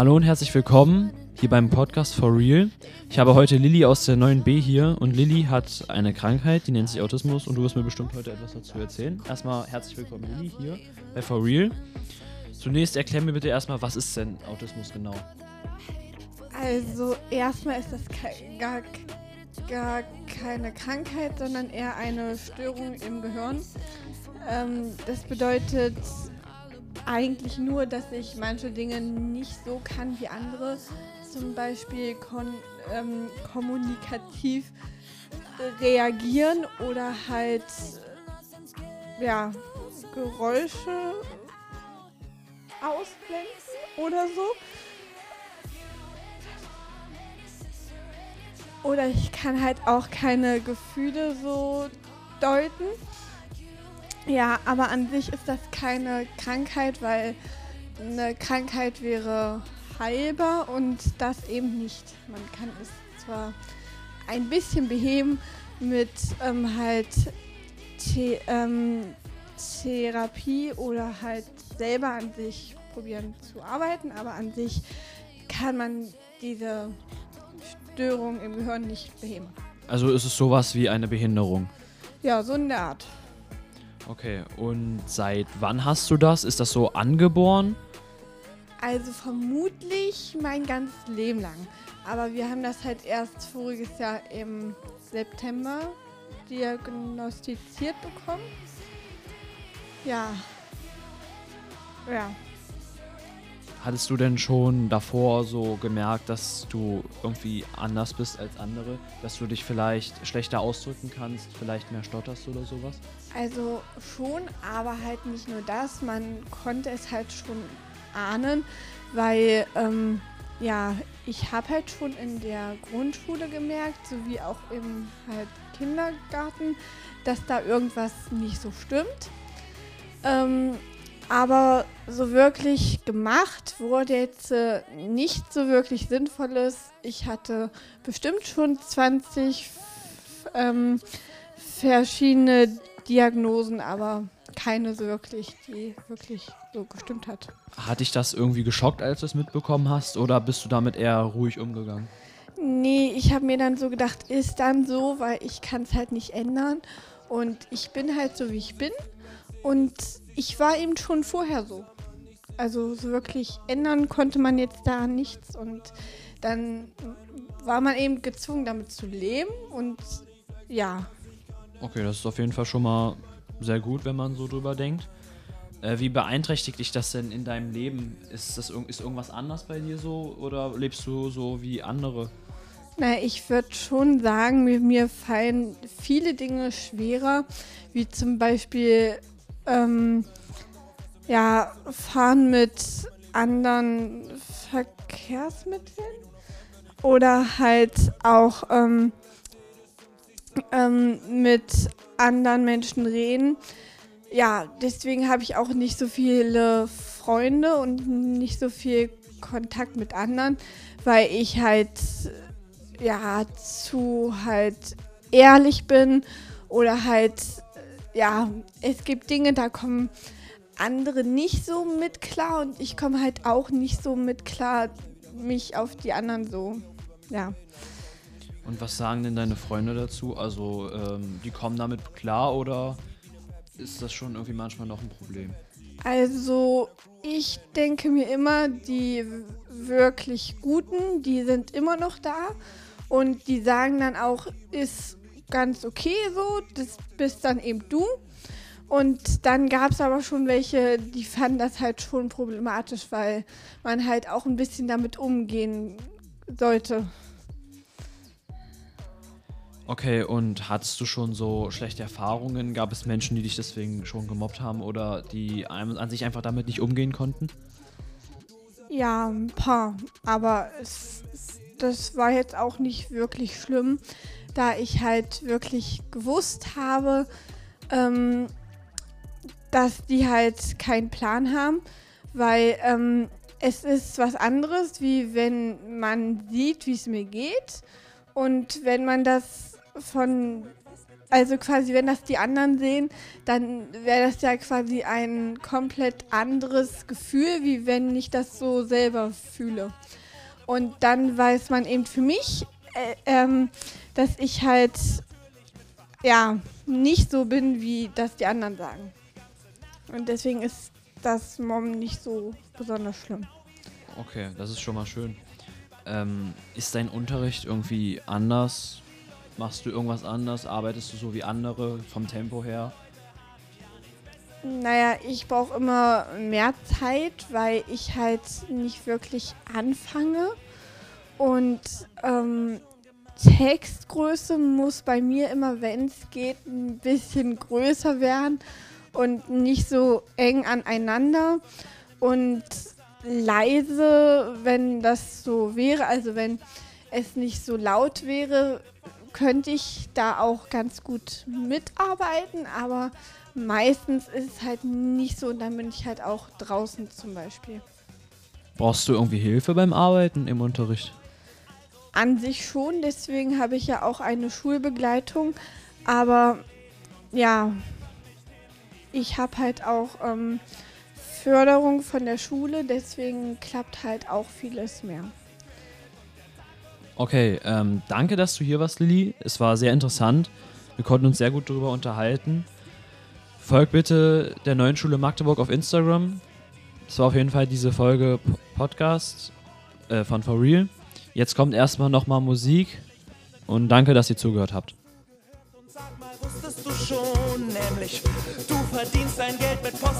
Hallo und herzlich willkommen hier beim Podcast For Real. Ich habe heute Lilly aus der 9b hier und Lilly hat eine Krankheit, die nennt sich Autismus und du wirst mir bestimmt heute etwas dazu erzählen. Erstmal herzlich willkommen Lilly hier bei For Real. Zunächst erklär mir bitte erstmal, was ist denn Autismus genau? Also erstmal ist das gar, gar keine Krankheit, sondern eher eine Störung im Gehirn. Ähm, das bedeutet eigentlich nur, dass ich manche Dinge nicht so kann wie andere. Zum Beispiel kon ähm, kommunikativ reagieren oder halt ja, Geräusche ausblenden oder so. Oder ich kann halt auch keine Gefühle so deuten. Ja, aber an sich ist das keine Krankheit, weil eine Krankheit wäre heilbar und das eben nicht. Man kann es zwar ein bisschen beheben mit ähm, halt The ähm, Therapie oder halt selber an sich probieren zu arbeiten, aber an sich kann man diese Störung im Gehirn nicht beheben. Also ist es sowas wie eine Behinderung? Ja, so in der Art. Okay, und seit wann hast du das? Ist das so angeboren? Also vermutlich mein ganzes Leben lang. Aber wir haben das halt erst voriges Jahr im September diagnostiziert bekommen. Ja. Ja. Hattest du denn schon davor so gemerkt, dass du irgendwie anders bist als andere? Dass du dich vielleicht schlechter ausdrücken kannst, vielleicht mehr stotterst oder sowas? Also schon, aber halt nicht nur das. Man konnte es halt schon ahnen, weil ähm, ja, ich habe halt schon in der Grundschule gemerkt, sowie auch im halt Kindergarten, dass da irgendwas nicht so stimmt. Ähm, aber so wirklich gemacht wurde jetzt äh, nicht so wirklich Sinnvolles. Ich hatte bestimmt schon 20 ähm, verschiedene Diagnosen, aber keine so wirklich, die wirklich so gestimmt hat. Hat dich das irgendwie geschockt, als du es mitbekommen hast, oder bist du damit eher ruhig umgegangen? Nee, ich habe mir dann so gedacht, ist dann so, weil ich kann es halt nicht ändern. Und ich bin halt so, wie ich bin. Und ich war eben schon vorher so. Also so wirklich ändern konnte man jetzt da nichts und dann war man eben gezwungen, damit zu leben und ja. Okay, das ist auf jeden Fall schon mal sehr gut, wenn man so drüber denkt. Äh, wie beeinträchtigt dich das denn in deinem Leben? Ist, das, ist irgendwas anders bei dir so oder lebst du so wie andere? Na, ich würde schon sagen, mir, mir fallen viele Dinge schwerer, wie zum Beispiel ähm, ja, fahren mit anderen Verkehrsmitteln oder halt auch ähm, ähm, mit anderen Menschen reden. Ja, deswegen habe ich auch nicht so viele Freunde und nicht so viel Kontakt mit anderen, weil ich halt ja zu halt ehrlich bin oder halt ja, es gibt Dinge, da kommen andere nicht so mit klar und ich komme halt auch nicht so mit klar, mich auf die anderen so, ja. Und was sagen denn deine Freunde dazu? Also, ähm, die kommen damit klar oder ist das schon irgendwie manchmal noch ein Problem? Also, ich denke mir immer, die wirklich Guten, die sind immer noch da und die sagen dann auch, ist ganz okay so. Das bist dann eben du. Und dann gab es aber schon welche, die fanden das halt schon problematisch, weil man halt auch ein bisschen damit umgehen sollte. Okay, und hattest du schon so schlechte Erfahrungen? Gab es Menschen, die dich deswegen schon gemobbt haben oder die an sich einfach damit nicht umgehen konnten? Ja, ein paar. Aber es, das war jetzt auch nicht wirklich schlimm da ich halt wirklich gewusst habe, ähm, dass die halt keinen Plan haben, weil ähm, es ist was anderes, wie wenn man sieht, wie es mir geht und wenn man das von also quasi, wenn das die anderen sehen, dann wäre das ja quasi ein komplett anderes Gefühl, wie wenn ich das so selber fühle. Und dann weiß man eben für mich, äh, ähm, dass ich halt ja nicht so bin, wie das die anderen sagen. Und deswegen ist das Mom nicht so besonders schlimm. Okay, das ist schon mal schön. Ähm, ist dein Unterricht irgendwie anders? Machst du irgendwas anders? Arbeitest du so wie andere vom Tempo her? Naja, ich brauche immer mehr Zeit, weil ich halt nicht wirklich anfange. Und ähm, Textgröße muss bei mir immer, wenn es geht, ein bisschen größer werden und nicht so eng aneinander. Und leise, wenn das so wäre, also wenn es nicht so laut wäre, könnte ich da auch ganz gut mitarbeiten, aber meistens ist es halt nicht so und dann bin ich halt auch draußen zum Beispiel. Brauchst du irgendwie Hilfe beim Arbeiten im Unterricht? An sich schon, deswegen habe ich ja auch eine Schulbegleitung, aber ja, ich habe halt auch ähm, Förderung von der Schule, deswegen klappt halt auch vieles mehr. Okay, ähm, danke, dass du hier warst, Lilly. Es war sehr interessant. Wir konnten uns sehr gut darüber unterhalten. Folgt bitte der neuen Schule Magdeburg auf Instagram. Das war auf jeden Fall diese Folge Podcast äh, von For Real. Jetzt kommt erstmal nochmal Musik und danke, dass ihr zugehört habt. Sag mal, wusstest du schon, nämlich du verdienst dein Geld mit Post